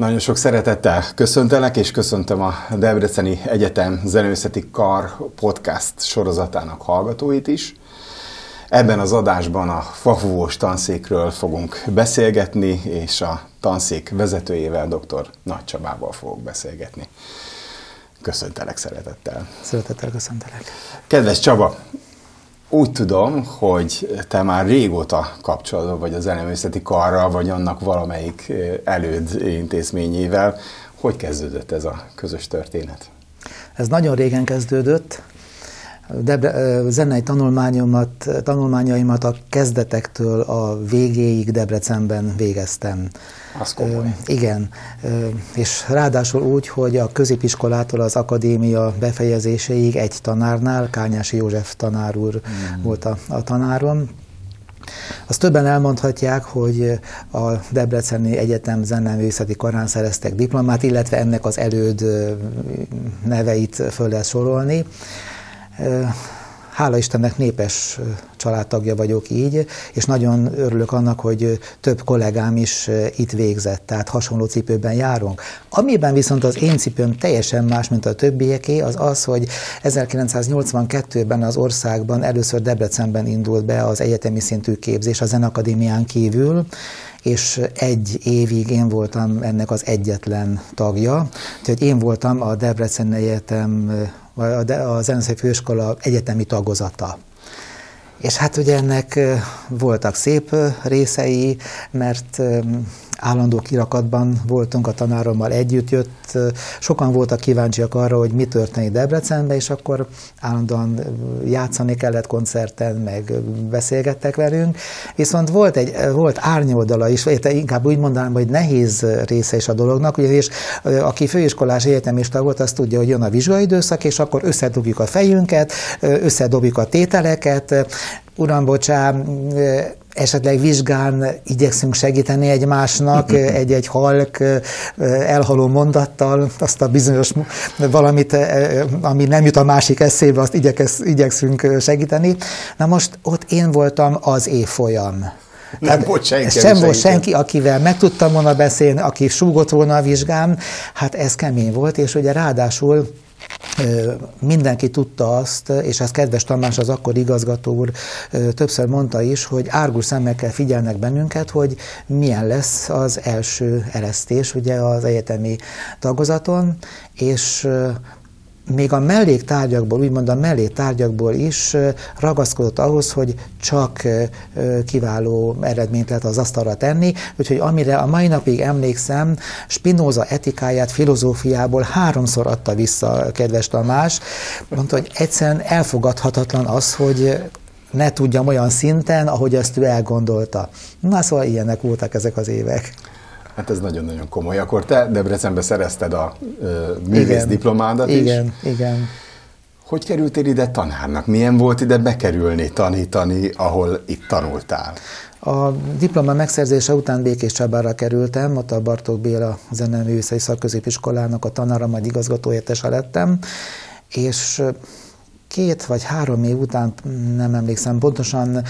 Nagyon sok szeretettel köszöntelek, és köszöntöm a Debreceni Egyetem Zenőszeti Kar podcast sorozatának hallgatóit is. Ebben az adásban a fafúvós tanszékről fogunk beszélgetni, és a tanszék vezetőjével, dr. Nagy Csabával fogok beszélgetni. Köszöntelek szeretettel. Szeretettel köszöntelek. Kedves Csaba, úgy tudom, hogy te már régóta kapcsolatban vagy az zeneművészeti karral, vagy annak valamelyik előd intézményével. Hogy kezdődött ez a közös történet? Ez nagyon régen kezdődött. Debre, zenei tanulmányomat, tanulmányaimat a kezdetektől a végéig Debrecenben végeztem. Az komoly. Igen, és ráadásul úgy, hogy a középiskolától az akadémia befejezéséig egy tanárnál, Kányási József tanár úr mm. volt a, a tanárom, azt többen elmondhatják, hogy a Debreceni Egyetem zeneművészeti karán szereztek diplomát, illetve ennek az előd neveit föl lehet sorolni hála Istennek népes családtagja vagyok így, és nagyon örülök annak, hogy több kollégám is itt végzett, tehát hasonló cipőben járunk. Amiben viszont az én cipőm teljesen más, mint a többieké, az az, hogy 1982-ben az országban először Debrecenben indult be az egyetemi szintű képzés a Zenakadémián kívül, és egy évig én voltam ennek az egyetlen tagja. Úgyhogy én voltam a Debrecen Egyetem a Zeneszei Főiskola egyetemi tagozata. És hát ugye ennek voltak szép részei, mert állandó kirakatban voltunk a tanárommal együtt, jött, sokan voltak kíváncsiak arra, hogy mi történik Debrecenben, és akkor állandóan játszani kellett koncerten, meg beszélgettek velünk, viszont volt egy volt árnyoldala is, inkább úgy mondanám, hogy nehéz része is a dolognak, ugyanis aki főiskolás egyetemista volt, azt tudja, hogy jön a vizsgai időszak, és akkor összedobjuk a fejünket, összedobjuk a tételeket, uram, bocsám, esetleg vizsgán igyekszünk segíteni egymásnak egy-egy halk elhaló mondattal, azt a bizonyos valamit, ami nem jut a másik eszébe, azt igyekesz, igyekszünk segíteni. Na most ott én voltam az évfolyam. Nem volt senki. Sem volt senki, akivel meg tudtam volna beszélni, aki súgott volna a vizsgám, hát ez kemény volt, és ugye ráadásul mindenki tudta azt, és ez kedves Tamás, az akkor igazgató úr többször mondta is, hogy árgus szemekkel figyelnek bennünket, hogy milyen lesz az első eresztés ugye az egyetemi tagozaton, és még a melléktárgyakból, úgymond a melléktárgyakból is ragaszkodott ahhoz, hogy csak kiváló eredményt lehet az asztalra tenni, úgyhogy amire a mai napig emlékszem, Spinoza etikáját filozófiából háromszor adta vissza kedves Tamás, mondta, hogy egyszerűen elfogadhatatlan az, hogy ne tudjam olyan szinten, ahogy ezt ő elgondolta. Na szóval ilyenek voltak ezek az évek. Hát ez nagyon-nagyon komoly. Akkor te Debrecenbe szerezted a művész diplomádat is. Igen, igen. Hogy kerültél ide tanárnak? Milyen volt ide bekerülni, tanítani, ahol itt tanultál? A diploma megszerzése után Békés Csabára kerültem, ott a Bartók Béla Zeneművészei Szakközépiskolának a tanára, majd igazgatóértese lettem, és két vagy három év után, nem emlékszem pontosan,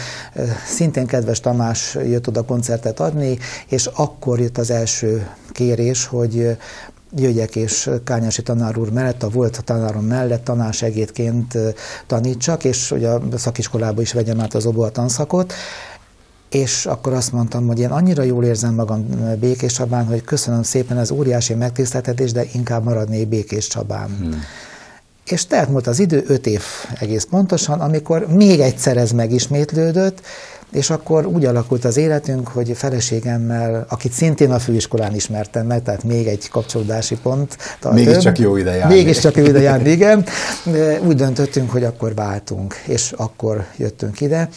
szintén kedves Tamás jött oda koncertet adni, és akkor jött az első kérés, hogy jöjjek és Kányási tanár úr mellett, a volt tanárom mellett tanársegédként tanítsak, és hogy a szakiskolába is vegyem át az oboa tanszakot, és akkor azt mondtam, hogy én annyira jól érzem magam Békés Csabán, hogy köszönöm szépen, ez óriási megtiszteltetés, de inkább maradnék Békés Csabán. Hmm. És telt volt az idő, öt év egész pontosan, amikor még egyszer ez megismétlődött, és akkor úgy alakult az életünk, hogy feleségemmel, akit szintén a főiskolán ismertem meg, tehát még egy kapcsolódási pont. Mégiscsak jó ide járni. Mégiscsak jó ide járni, igen. Úgy döntöttünk, hogy akkor váltunk, és akkor jöttünk ide.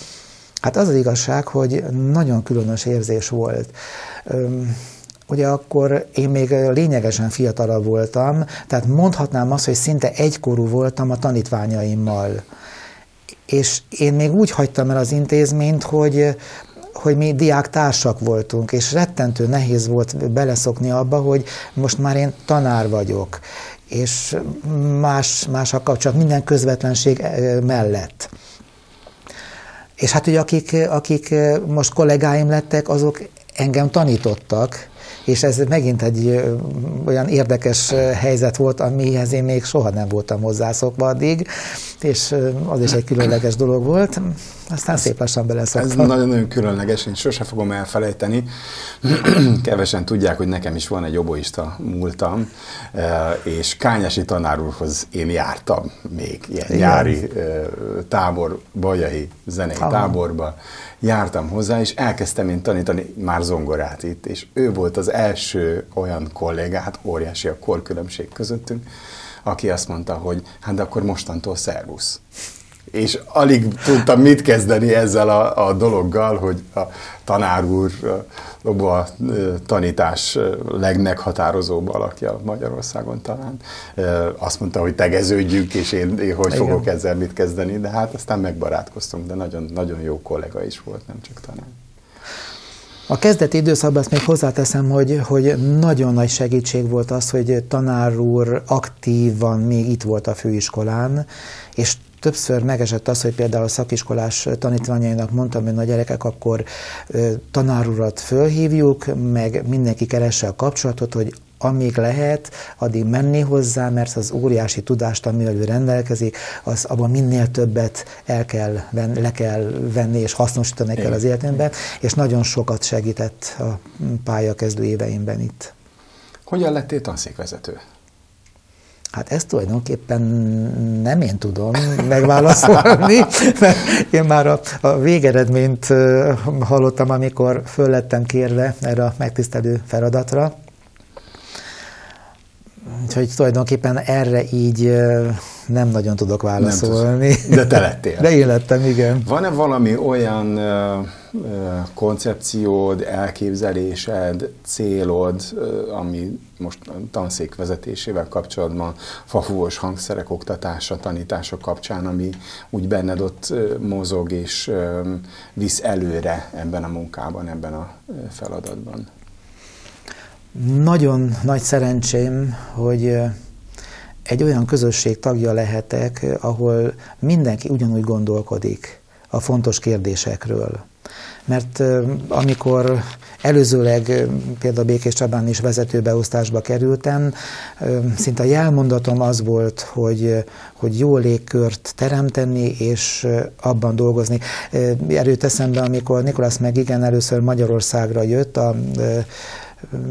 Hát az az igazság, hogy nagyon különös érzés volt ugye akkor én még lényegesen fiatalabb voltam, tehát mondhatnám azt, hogy szinte egykorú voltam a tanítványaimmal. És én még úgy hagytam el az intézményt, hogy hogy mi diák társak voltunk, és rettentő nehéz volt beleszokni abba, hogy most már én tanár vagyok, és más, más a kapcsolat, minden közvetlenség eh, mellett. És hát ugye akik, akik most kollégáim lettek, azok engem tanítottak, És ez megint egy olyan érdekes helyzet volt, amihez én még soha nem voltam hozzászokva addig, és az is egy különleges dolog volt. Aztán szép lassan beleszoktam. Ez nagyon-nagyon különleges, én sose fogom elfelejteni. Kevesen tudják, hogy nekem is van egy oboista múltam, és Kányási tanár úrhoz én jártam még ilyen Igen. nyári tábor, bajai zenei Aha. táborba jártam hozzá, és elkezdtem én tanítani már zongorát itt, és ő volt az első olyan kollégát, óriási a korkülönbség közöttünk, aki azt mondta, hogy hát de akkor mostantól szervusz és alig tudtam mit kezdeni ezzel a, a dologgal, hogy a tanár úr a tanítás legmeghatározóbb alakja Magyarországon talán. Azt mondta, hogy tegeződjünk, és én, én hogy Igen. fogok ezzel mit kezdeni, de hát aztán megbarátkoztunk, de nagyon, nagyon jó kollega is volt, nem csak tanár. A kezdeti időszakban azt még hozzáteszem, hogy, hogy nagyon nagy segítség volt az, hogy tanár úr aktívan még itt volt a főiskolán, és többször megesett az, hogy például a szakiskolás tanítványainak mondtam, hogy na gyerekek, akkor tanárurat fölhívjuk, meg mindenki keresse a kapcsolatot, hogy amíg lehet, addig menni hozzá, mert az óriási tudást, amivel ő rendelkezik, az abban minél többet el kell venni, le kell venni, és hasznosítani kell az életemben, és nagyon sokat segített a pályakezdő éveimben itt. Hogyan lettél tanszékvezető? Hát ezt tulajdonképpen nem én tudom megválaszolni, mert én már a, a végeredményt hallottam, amikor föl lettem kérve erre a megtisztelő feladatra. Úgyhogy tulajdonképpen erre így nem nagyon tudok válaszolni. De te lettél. De én lettem, igen. Van-e valami olyan koncepciód, elképzelésed, célod, ami most a tanszék vezetésével kapcsolatban, fafúvos hangszerek oktatása, tanítása kapcsán, ami úgy benned ott mozog és visz előre ebben a munkában, ebben a feladatban? Nagyon nagy szerencsém, hogy egy olyan közösség tagja lehetek, ahol mindenki ugyanúgy gondolkodik a fontos kérdésekről. Mert amikor előzőleg például Békés Csabán is vezetőbeosztásba kerültem, szinte a jelmondatom az volt, hogy, hogy jó légkört teremteni és abban dolgozni. Erőt eszembe, amikor Nikolász meg igen először Magyarországra jött, a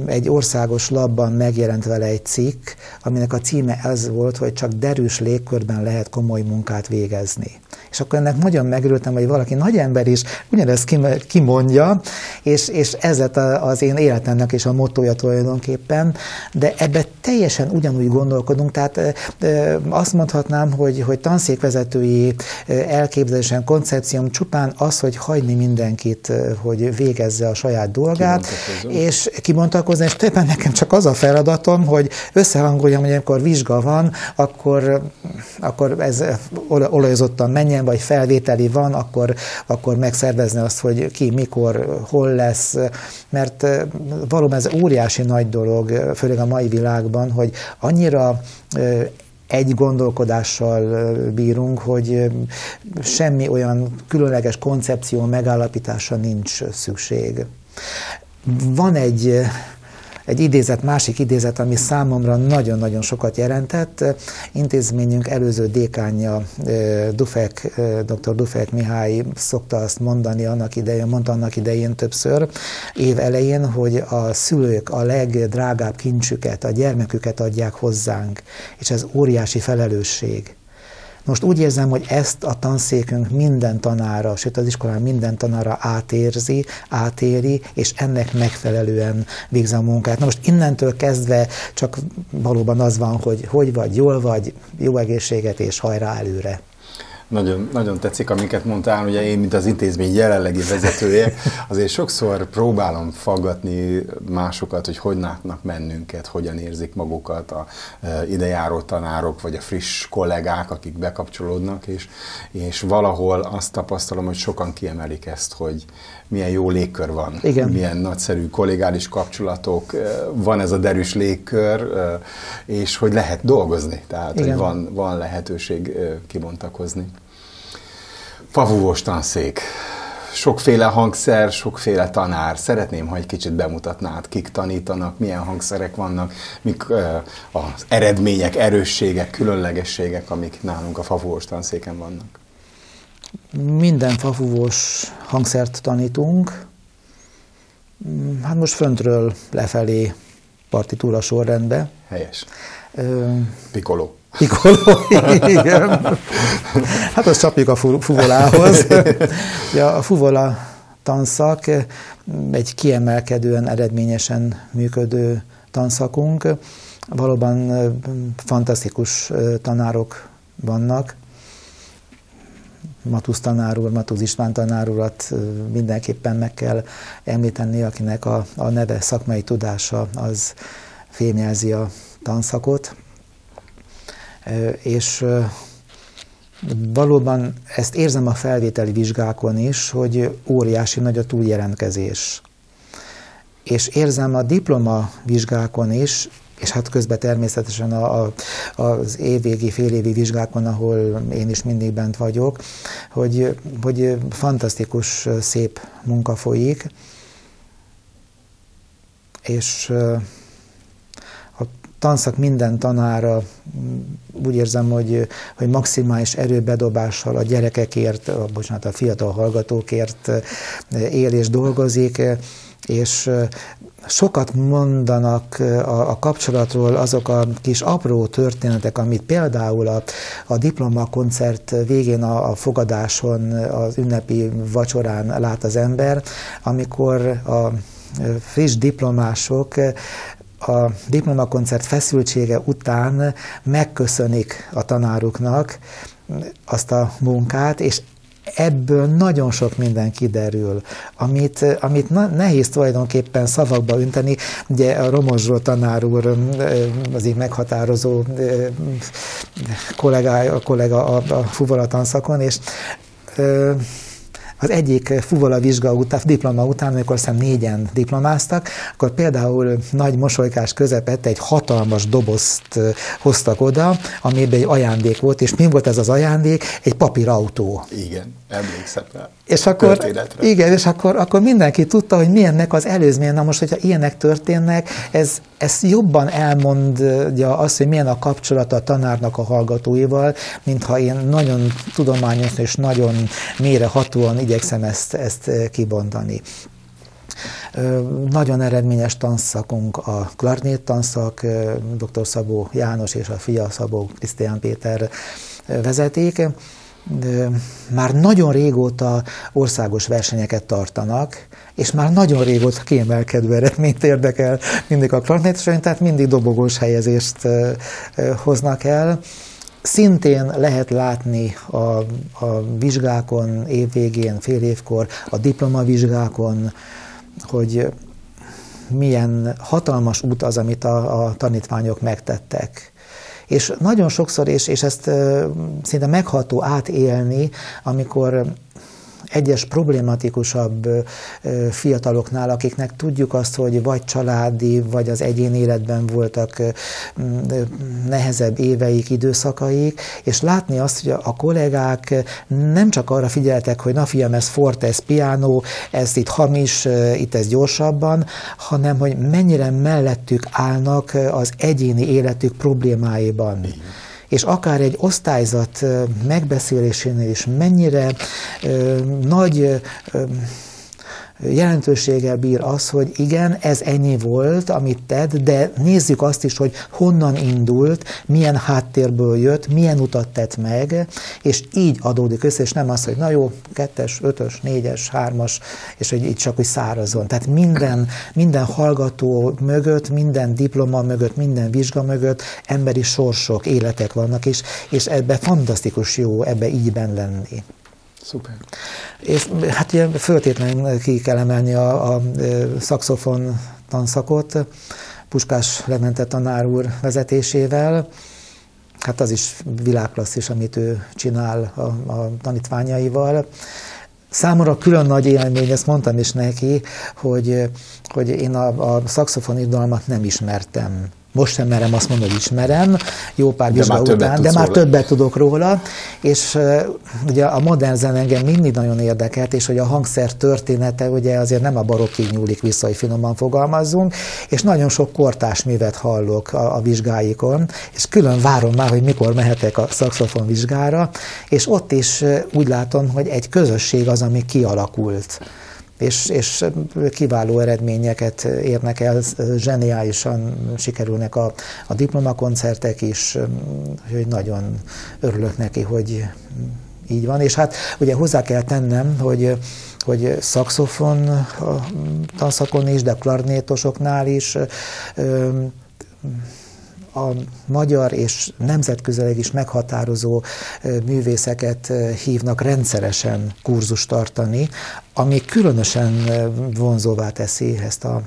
egy országos labban megjelent vele egy cikk, aminek a címe ez volt, hogy csak derűs légkörben lehet komoly munkát végezni. És akkor ennek nagyon megörültem, hogy valaki nagy ember is ugyanezt kimondja, és, és ez lett az én életemnek is a motója tulajdonképpen, de ebbe teljesen ugyanúgy gondolkodunk, tehát azt mondhatnám, hogy, hogy tanszékvezetői elképzelésen, koncepcióm csupán az, hogy hagyni mindenkit, hogy végezze a saját dolgát, és kibontakozni, és tulajdonképpen nekem csak az a feladatom, hogy összehangoljam, hogy amikor vizsga van, akkor, akkor ez olajozottan menjen, ilyen, vagy felvételi van, akkor, akkor megszervezni azt, hogy ki, mikor, hol lesz, mert valóban ez óriási nagy dolog, főleg a mai világban, hogy annyira egy gondolkodással bírunk, hogy semmi olyan különleges koncepció megállapítása nincs szükség. Van egy egy idézet, másik idézet, ami számomra nagyon-nagyon sokat jelentett. Intézményünk előző dékánja, Dufek, dr. Dufek Mihály szokta azt mondani annak idején, mondta annak idején többször, év elején, hogy a szülők a legdrágább kincsüket, a gyermeküket adják hozzánk, és ez óriási felelősség. Most úgy érzem, hogy ezt a tanszékünk minden tanára, sőt az iskolán minden tanára átérzi, átéri, és ennek megfelelően végzi a munkát. Na most innentől kezdve csak valóban az van, hogy hogy vagy, jól vagy, jó egészséget és hajrá előre. Nagyon, nagyon tetszik, amiket mondtál, ugye én, mint az intézmény jelenlegi vezetője, azért sokszor próbálom faggatni másokat, hogy hogy látnak mennünket, hogyan érzik magukat a e, idejáró tanárok, vagy a friss kollégák, akik bekapcsolódnak, és, és valahol azt tapasztalom, hogy sokan kiemelik ezt, hogy milyen jó légkör van, Igen. milyen nagyszerű kollégális kapcsolatok, van ez a derűs légkör, és hogy lehet dolgozni, tehát Igen. hogy van, van lehetőség kibontakozni. Favúvós tanszék. sokféle hangszer, sokféle tanár. Szeretném, ha egy kicsit bemutatnád, kik tanítanak, milyen hangszerek vannak, mik az eredmények, erősségek, különlegességek, amik nálunk a fafúvós tanszéken vannak. Minden fafúvós hangszert tanítunk. Hát most föntről lefelé partitúra sorrendbe. Helyes. Piccolo. Piccolo, igen. Hát azt csapjuk a fuvolához. Ja, a fuvola tanszak egy kiemelkedően eredményesen működő tanszakunk. Valóban fantasztikus tanárok vannak. Matusz tanár úr, Matusz István tanár urat mindenképpen meg kell említeni, akinek a, a neve, szakmai tudása az fémjelzi a tanszakot és valóban ezt érzem a felvételi vizsgákon is, hogy óriási nagy a túljelentkezés. És érzem a diploma vizsgákon is, és hát közben természetesen a, a, az évvégi, félévi vizsgákon, ahol én is mindig bent vagyok, hogy, hogy fantasztikus, szép munka folyik, és tanszak minden tanára úgy érzem, hogy, hogy maximális erőbedobással a gyerekekért, a, bocsánat, a fiatal hallgatókért él és dolgozik, és sokat mondanak a, a kapcsolatról azok a kis apró történetek, amit például a, a diplomakoncert végén a, a fogadáson, az ünnepi vacsorán lát az ember, amikor a friss diplomások a diplomakoncert feszültsége után megköszönik a tanáruknak azt a munkát, és ebből nagyon sok minden kiderül, amit, amit nehéz tulajdonképpen szavakba önteni. Ugye a Romosról tanár úr az így meghatározó kollega, a kollega a, a fuvola tanszakon, és az egyik fuvola vizsga után, diploma után, amikor aztán négyen diplomáztak, akkor például nagy mosolykás közepette egy hatalmas dobozt hoztak oda, amiben egy ajándék volt, és mi volt ez az ajándék? Egy papírautó. Igen, emlékszem rá. És akkor, igen, és akkor, akkor mindenki tudta, hogy milyennek az előzménye. Na most, hogyha ilyenek történnek, ez, ez jobban elmondja azt, hogy milyen a kapcsolata a tanárnak a hallgatóival, mintha én nagyon tudományos és nagyon mélyrehatóan igyekszem ezt, ezt kibontani. Nagyon eredményes tanszakunk a klarnét tanszak, dr. Szabó János és a fia Szabó Krisztián Péter vezeték már nagyon régóta országos versenyeket tartanak, és már nagyon régóta kiemelkedő eredményt érdekel mindig a klarnétesőn, tehát mindig dobogós helyezést hoznak el. Szintén lehet látni a, a vizsgákon, évvégén, fél évkor, a diplomavizsgákon, hogy milyen hatalmas út az, amit a, a tanítványok megtettek és nagyon sokszor, és, és ezt szinte megható átélni, amikor egyes problematikusabb fiataloknál, akiknek tudjuk azt, hogy vagy családi, vagy az egyén életben voltak nehezebb éveik, időszakaik, és látni azt, hogy a kollégák nem csak arra figyeltek, hogy na fiam, ez forte, ez piano, ez itt hamis, itt ez gyorsabban, hanem hogy mennyire mellettük állnak az egyéni életük problémáiban. Igen és akár egy osztályzat megbeszélésénél is mennyire nagy jelentőséggel bír az, hogy igen, ez ennyi volt, amit tett, de nézzük azt is, hogy honnan indult, milyen háttérből jött, milyen utat tett meg, és így adódik össze, és nem az, hogy na jó, kettes, ötös, négyes, hármas, és hogy így csak úgy szárazon. Tehát minden, minden hallgató mögött, minden diploma mögött, minden vizsga mögött emberi sorsok, életek vannak, és, és ebbe fantasztikus jó ebbe ígyben lenni. Szuper. És hát ugye föltétlenül ki kell emelni a, a szakszofon tanszakot, Puskás Lemente tanár úr vezetésével. Hát az is világklasszis, amit ő csinál a, a tanítványaival. Számomra külön nagy élmény, ezt mondtam is neki, hogy, hogy én a, a szakszofon nem ismertem most sem merem azt mondani, hogy ismerem, jó pár vizsga után, de már róla. többet tudok róla, és uh, ugye a modern zen engem mindig nagyon érdekelt, és hogy a hangszer története ugye azért nem a barokkig nyúlik vissza, hogy finoman fogalmazzunk, és nagyon sok kortás művet hallok a, a vizsgáikon, és külön várom már, hogy mikor mehetek a szakszofon vizsgára, és ott is úgy látom, hogy egy közösség az, ami kialakult és, és kiváló eredményeket érnek el, zseniálisan sikerülnek a, a diplomakoncertek is, hogy nagyon örülök neki, hogy így van, és hát ugye hozzá kell tennem, hogy hogy szakszofon tanszakon is, de klarnétosoknál is a magyar és nemzetközileg is meghatározó művészeket hívnak rendszeresen kurzust tartani, ami különösen vonzóvá teszi ezt a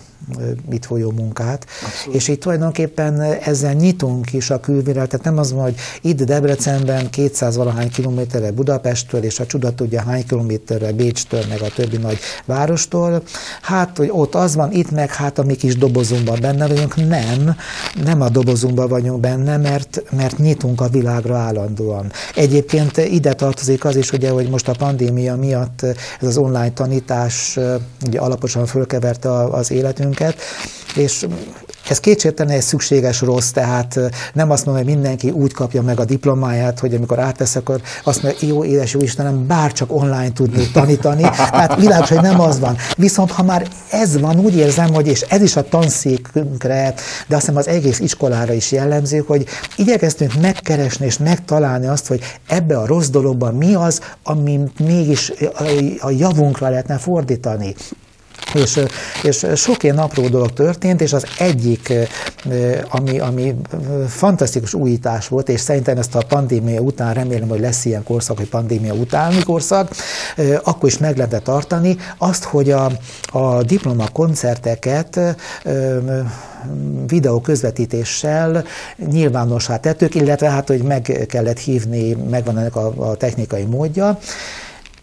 itt folyó munkát. Abszolút. És itt tulajdonképpen ezzel nyitunk is a külvilág, tehát nem az van, hogy itt Debrecenben 200 valahány kilométerre Budapesttől, és a csuda tudja hány kilométerre Bécstől, meg a többi nagy várostól. Hát, hogy ott az van, itt meg hát a mi kis dobozunkban benne vagyunk. Nem, nem a dobozunkban vagyunk benne, mert, mert nyitunk a világra állandóan. Egyébként ide tartozik az is, ugye, hogy most a pandémia miatt ez az online tanítás ugye alaposan fölkeverte az életünket, és ez kétségtelen egy szükséges rossz, tehát nem azt mondom, hogy mindenki úgy kapja meg a diplomáját, hogy amikor átvesz, akkor azt mondja, jó édes jó Istenem, bár csak online tudnék tanítani. Tehát világos, hogy nem az van. Viszont ha már ez van, úgy érzem, hogy és ez is a tanszékünkre, de azt hiszem az egész iskolára is jellemző, hogy igyekeztünk megkeresni és megtalálni azt, hogy ebbe a rossz dologban mi az, ami mégis a javunkra lehetne fordítani. És, és sok ilyen apró dolog történt, és az egyik, ami, ami fantasztikus újítás volt, és szerintem ezt a pandémia után, remélem, hogy lesz ilyen korszak, hogy pandémia utáni korszak, akkor is meg lehetett tartani, azt, hogy a, a diploma koncerteket videó közvetítéssel nyilvánossá tettük, illetve hát, hogy meg kellett hívni, megvan ennek a, a technikai módja,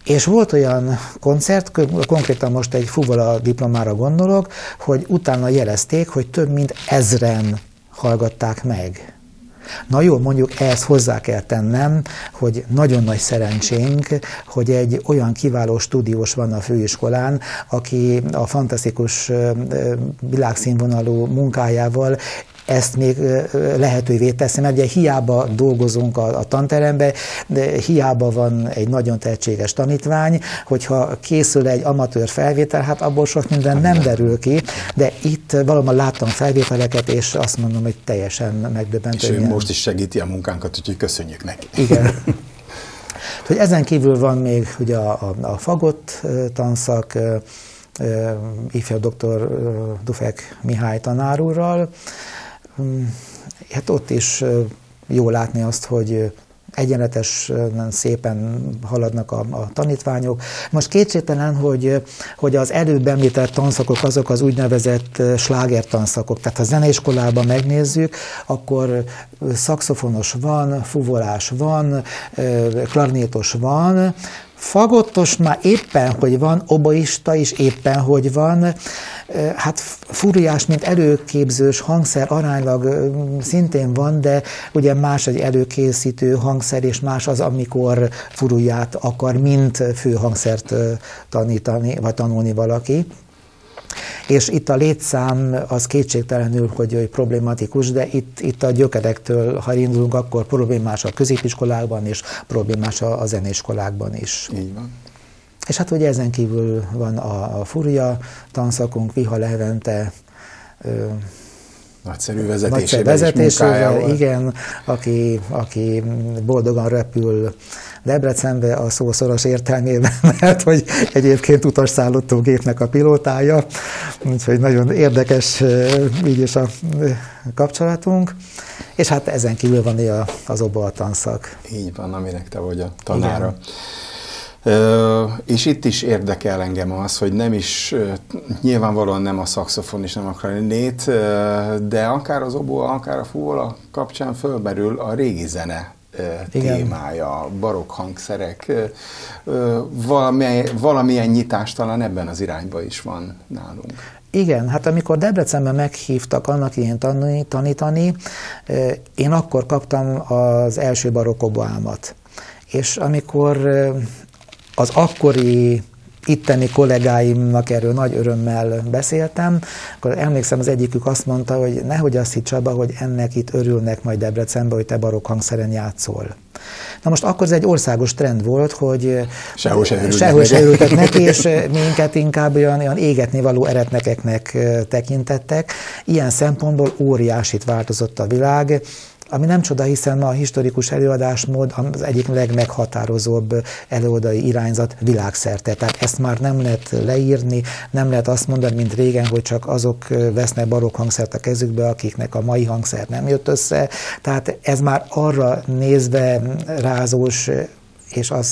és volt olyan koncert, konkrétan most egy fuvola diplomára gondolok, hogy utána jelezték, hogy több mint ezren hallgatták meg. Na jó, mondjuk ehhez hozzá kell tennem, hogy nagyon nagy szerencsénk, hogy egy olyan kiváló stúdiós van a főiskolán, aki a fantasztikus világszínvonalú munkájával ezt még lehetővé teszi, mert ugye hiába dolgozunk a, a tanterembe, de hiába van egy nagyon tehetséges tanítvány, hogyha készül egy amatőr felvétel, hát abból sok minden nem derül ki, de itt valóban láttam felvételeket, és azt mondom, hogy teljesen megdöbbentő. És ő most is segíti a munkánkat, úgyhogy köszönjük neki. Igen. hogy ezen kívül van még ugye a, a, a fagott tanszak, ifjabb dr. Dufek Mihály tanárúrral, hát ott is jó látni azt, hogy egyenletesen szépen haladnak a, a tanítványok. Most kétségtelen, hogy, hogy az előbb említett tanszakok azok az úgynevezett sláger tanszakok. Tehát ha zeneiskolában megnézzük, akkor szakszofonos van, fuvolás van, klarnétos van, Fagottos már éppen, hogy van, oboista is éppen, hogy van, hát furiás, mint előképzős hangszer aránylag szintén van, de ugye más egy előkészítő hangszer, és más az, amikor furuját akar, mint főhangszert tanítani, vagy tanulni valaki. És itt a létszám az kétségtelenül, hogy, hogy problématikus, de itt, itt a gyökerektől, ha indulunk, akkor problémás a középiskolákban, és problémás a, a zeneiskolákban is. Így van. És hát ugye ezen kívül van a, a Furia tanszakunk, Viha Levente, Nagyszerű vezetésével, Nagyszerű vezetésével igen, aki, aki boldogan repül Debrecenbe a szószoros értelmében, mert hogy egyébként utasszállítógépnek a pilótája, úgyhogy nagyon érdekes így is a kapcsolatunk. És hát ezen kívül van az oboa tanszak. Így van, aminek te vagy a tanára. Igen. És itt is érdekel engem az, hogy nem is, nyilvánvalóan nem a szakszofon és nem a klarinét, de akár az oboa, akár a fúvola kapcsán fölberül a régi zene Igen. témája, barokk hangszerek, valamilyen, valamilyen nyitás talán ebben az irányba is van nálunk. Igen, hát amikor Debrecenben meghívtak annak ilyen tanítani, tanítani, én akkor kaptam az első barokoboámat. És amikor az akkori itteni kollégáimnak erről nagy örömmel beszéltem, akkor emlékszem, az egyikük azt mondta, hogy nehogy azt hitt Csaba, hogy ennek itt örülnek majd Debrecenben, hogy te barokk hangszeren játszol. Na most akkor ez egy országos trend volt, hogy sehol se örültek, sehol se örültek neki, és minket inkább olyan, olyan égetni való eretnekeknek tekintettek. Ilyen szempontból óriásit változott a világ ami nem csoda, hiszen ma a historikus előadásmód az egyik legmeghatározóbb előadai irányzat világszerte. Tehát ezt már nem lehet leírni, nem lehet azt mondani, mint régen, hogy csak azok vesznek barokk hangszert a kezükbe, akiknek a mai hangszer nem jött össze. Tehát ez már arra nézve rázós és az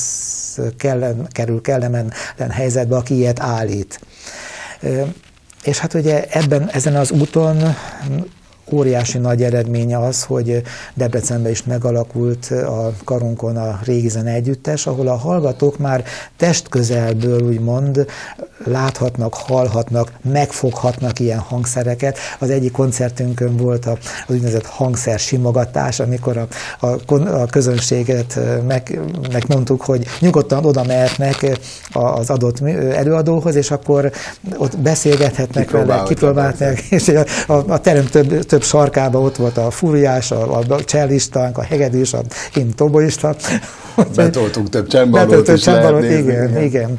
kellen, kerül kellemetlen helyzetbe, aki ilyet állít. És hát ugye ebben, ezen az úton óriási nagy eredménye az, hogy Debrecenben is megalakult a Karunkon a régi zene együttes, ahol a hallgatók már testközelből úgymond láthatnak, hallhatnak, megfoghatnak ilyen hangszereket. Az egyik koncertünkön volt az úgynevezett hangszer simogatás, amikor a, a, a közönséget meg, megmondtuk, hogy nyugodtan oda mehetnek az adott előadóhoz, és akkor ott beszélgethetnek vele, kipróbálták, és a, a, a terem több, több sarkában ott volt a fúriás, a, a csellistánk, a hegedűs, a én toboista. Betoltunk több csembalót is csembalót, igen, igen. igen.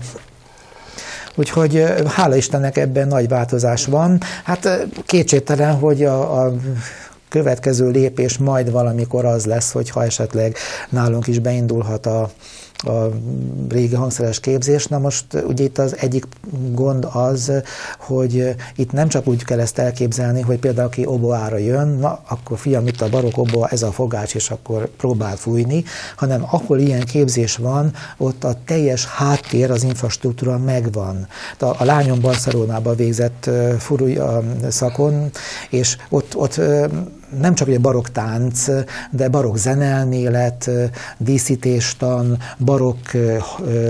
Úgyhogy hála Istennek ebben nagy változás van. Hát kétségtelen, hogy a, a következő lépés majd valamikor az lesz, hogy ha esetleg nálunk is beindulhat a, a régi hangszeres képzés. Na most ugye itt az egyik gond az, hogy itt nem csak úgy kell ezt elképzelni, hogy például aki oboára jön, na akkor fiam, itt a barok oboa, ez a fogács, és akkor próbál fújni, hanem ahol ilyen képzés van, ott a teljes háttér, az infrastruktúra megvan. A, a lányom Barcelonában végzett furúj szakon, és ott, ott nem csak egy barokk tánc, de barokk zenelmélet, díszítéstan, barokk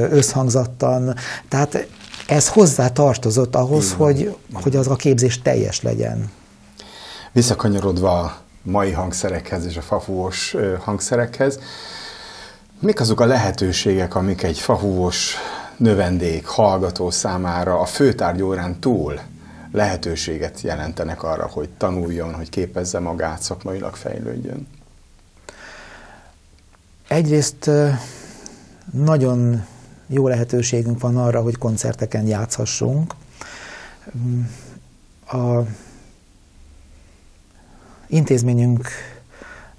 összhangzattan, tehát ez hozzá tartozott ahhoz, hogy, hogy az a képzés teljes legyen. Visszakanyarodva a mai hangszerekhez és a fafúvós hangszerekhez, mik azok a lehetőségek, amik egy fafúvós növendék, hallgató számára a főtárgyórán túl lehetőséget jelentenek arra, hogy tanuljon, hogy képezze magát, szakmailag fejlődjön? Egyrészt nagyon jó lehetőségünk van arra, hogy koncerteken játszhassunk. A intézményünk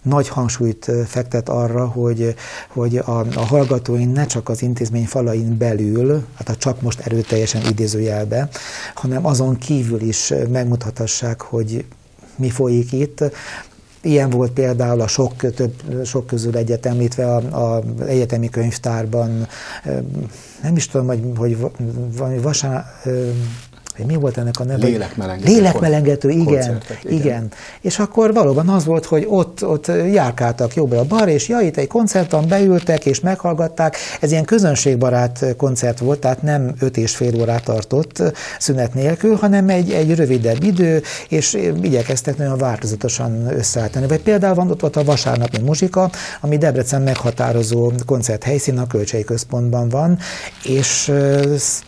nagy hangsúlyt fektet arra, hogy, hogy a, a hallgatóink ne csak az intézmény falain belül, hát a csak most erőteljesen idézőjelbe, hanem azon kívül is megmutathassák, hogy mi folyik itt, Ilyen volt például a sok, több, sok közül egyet említve az egyetemi könyvtárban, nem is tudom, hogy, hogy vasárnap, hogy mi volt ennek a neve? Lélekmelengető. Lélekmelengető, igen, igen. igen. És akkor valóban az volt, hogy ott, ott járkáltak jobbra bar, és ja, itt egy koncerton beültek, és meghallgatták. Ez ilyen közönségbarát koncert volt, tehát nem öt és fél órát tartott szünet nélkül, hanem egy, egy rövidebb idő, és igyekeztek nagyon változatosan összeállítani. Vagy például van ott volt a vasárnapi muzsika, ami Debrecen meghatározó koncert helyszín a Kölcsei Központban van, és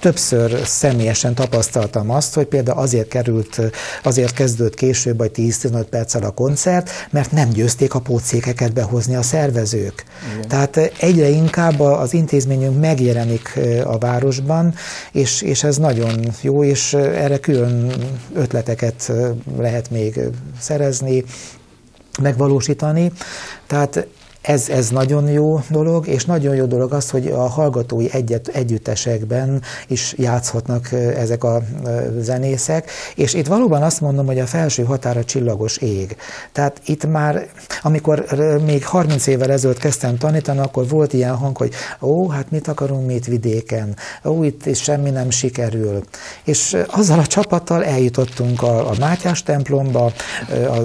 többször személyesen tapasztalt tapasztaltam azt, hogy például azért került, azért kezdődött később, vagy 10-15 perccel a koncert, mert nem győzték a pótszékeket behozni a szervezők. Igen. Tehát egyre inkább az intézményünk megjelenik a városban, és, és ez nagyon jó, és erre külön ötleteket lehet még szerezni, megvalósítani. Tehát ez, ez nagyon jó dolog, és nagyon jó dolog az, hogy a hallgatói egyet, együttesekben is játszhatnak ezek a zenészek, és itt valóban azt mondom, hogy a felső határa csillagos ég. Tehát itt már, amikor még 30 évvel ezelőtt kezdtem tanítani, akkor volt ilyen hang, hogy ó, hát mit akarunk mi itt vidéken, ó, itt is semmi nem sikerül. És azzal a csapattal eljutottunk a, a Mátyás templomba, a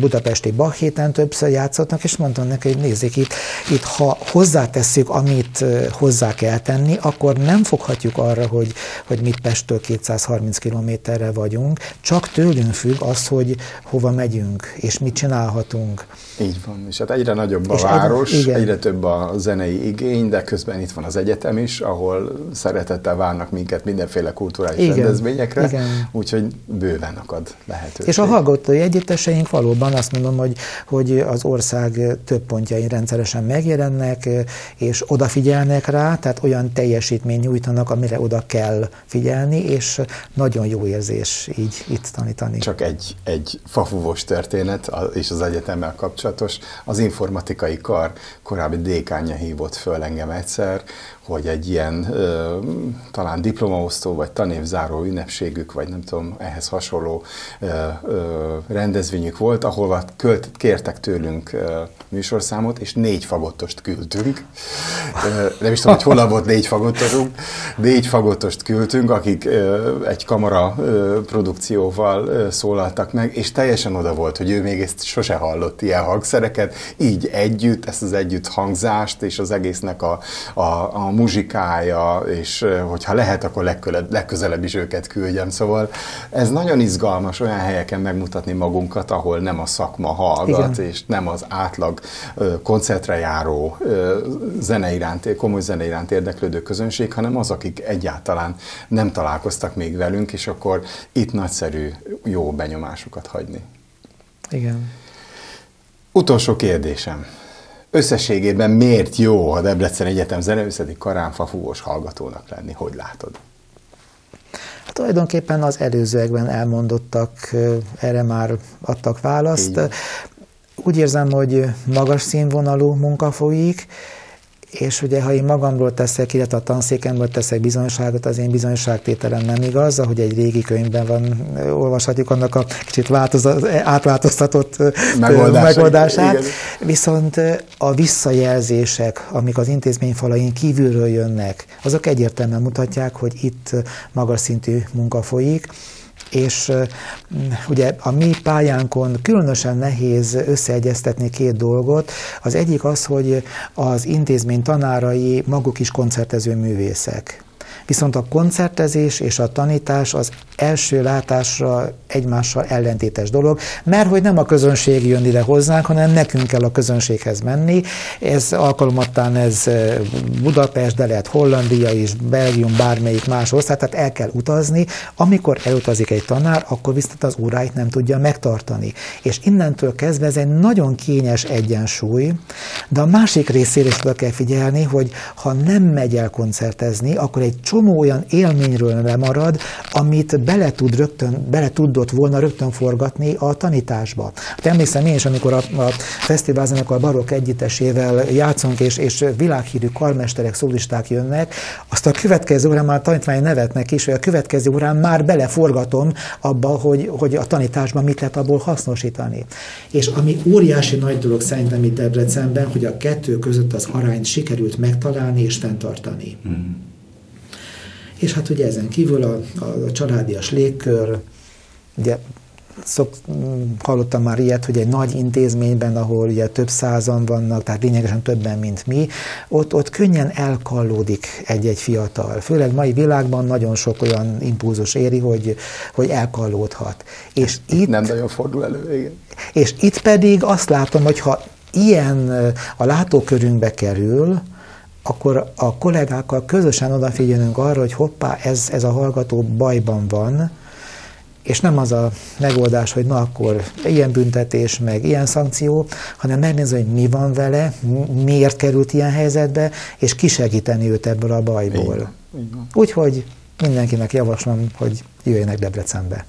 budapesti Bach héten többször játszottak, és mondtam neki, hogy nézzék itt, itt ha hozzátesszük, amit hozzá kell tenni, akkor nem foghatjuk arra, hogy, hogy mit Pesttől 230 kilométerre vagyunk, csak tőlünk függ az, hogy hova megyünk, és mit csinálhatunk. Így van, és hát egyre nagyobb a és város, igen. egyre több a zenei igény, de közben itt van az egyetem is, ahol szeretettel várnak minket mindenféle kulturális igen. rendezvényekre, igen. úgyhogy bőven akad lehetőség. És a hallgatói együtteseink valóban azt mondom, hogy, hogy az ország több pontjain rendszeresen megjelennek, és odafigyelnek rá, tehát olyan teljesítmény nyújtanak, amire oda kell figyelni, és nagyon jó érzés így itt tanítani. Csak egy, egy fafúvos történet, és az egyetemmel kapcsolatos. Az informatikai kar korábbi dékánya hívott föl engem egyszer, hogy egy ilyen ö, talán diplomaosztó vagy tanévzáró ünnepségük, vagy nem tudom, ehhez hasonló ö, ö, rendezvényük volt, ahol költ, kértek tőlünk ö, műsorszámot, és négy fagottost küldtünk. Ö, nem is tudom, hogy hol volt négy fagottosunk. Négy fagottost küldtünk, akik ö, egy kamara ö, produkcióval ö, szólaltak meg, és teljesen oda volt, hogy ő még ezt sose hallott ilyen hangszereket, így együtt, ezt az együtt hangzást, és az egésznek a, a, a muzsikája, és hogyha lehet, akkor legközelebb, legközelebb is őket küldjem. Szóval ez nagyon izgalmas olyan helyeken megmutatni magunkat, ahol nem a szakma hallgat, Igen. és nem az átlag koncertre járó zene iránt, komoly zene iránt érdeklődő közönség, hanem az, akik egyáltalán nem találkoztak még velünk, és akkor itt nagyszerű, jó benyomásokat hagyni. Igen. Utolsó kérdésem. Összességében miért jó a Debrecen Egyetem zeneüszeti karán fafúvós hallgatónak lenni? Hogy látod? Hát tulajdonképpen az előzőekben elmondottak, erre már adtak választ. Igen. Úgy érzem, hogy magas színvonalú munka folyik, és ugye, ha én magamról teszek, illetve a tanszékemből teszek bizonyságot, az én bizonyságtételem nem igaz, ahogy egy régi könyvben van, olvashatjuk annak a kicsit átváltoztatott Megoldás, megoldását. Igen. Viszont a visszajelzések, amik az intézmény falain kívülről jönnek, azok egyértelműen mutatják, hogy itt magas szintű munka folyik, és ugye a mi pályánkon különösen nehéz összeegyeztetni két dolgot. Az egyik az, hogy az intézmény tanárai maguk is koncertező művészek. Viszont a koncertezés és a tanítás az első látásra egymással ellentétes dolog, mert hogy nem a közönség jön ide hozzánk, hanem nekünk kell a közönséghez menni. Ez alkalomattán ez Budapest, de lehet Hollandia is, Belgium, bármelyik más ország, tehát el kell utazni. Amikor elutazik egy tanár, akkor viszont az óráit nem tudja megtartani. És innentől kezdve ez egy nagyon kényes egyensúly, de a másik részére is oda kell figyelni, hogy ha nem megy el koncertezni, akkor egy csomó olyan élményről lemarad, amit bele, tud rögtön, bele tudott volna rögtön forgatni a tanításba. Hát emlékszem én is, amikor a, a fesztiválzenekar barokk együttesével játszunk, és, és világhírű karmesterek, szólisták jönnek, azt a következő órán már tanítvány nevetnek is, hogy a következő órán már beleforgatom abba, hogy, hogy a tanításban mit lehet abból hasznosítani. És ami óriási nagy dolog szerintem itt Debrecenben, hogy a kettő között az arányt sikerült megtalálni és fenntartani. Mm. És hát ugye ezen kívül a, a, a családias légkör, ugye szok, hallottam már ilyet, hogy egy nagy intézményben, ahol ugye több százan vannak, tehát lényegesen többen, mint mi, ott, ott könnyen elkallódik egy-egy fiatal. Főleg mai világban nagyon sok olyan impulzus éri, hogy, hogy elkallódhat. És itt, Nem nagyon fordul elő, igen. És itt pedig azt látom, hogy ha ilyen a látókörünkbe kerül, akkor a kollégákkal közösen odafigyelünk arra, hogy hoppá, ez, ez a hallgató bajban van, és nem az a megoldás, hogy na akkor ilyen büntetés, meg ilyen szankció, hanem megnézni, hogy mi van vele, miért került ilyen helyzetbe, és kisegíteni őt ebből a bajból. Úgyhogy mindenkinek javaslom, hogy jöjjenek Debrecenbe.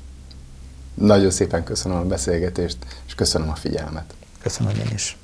Nagyon szépen köszönöm a beszélgetést, és köszönöm a figyelmet. Köszönöm én is.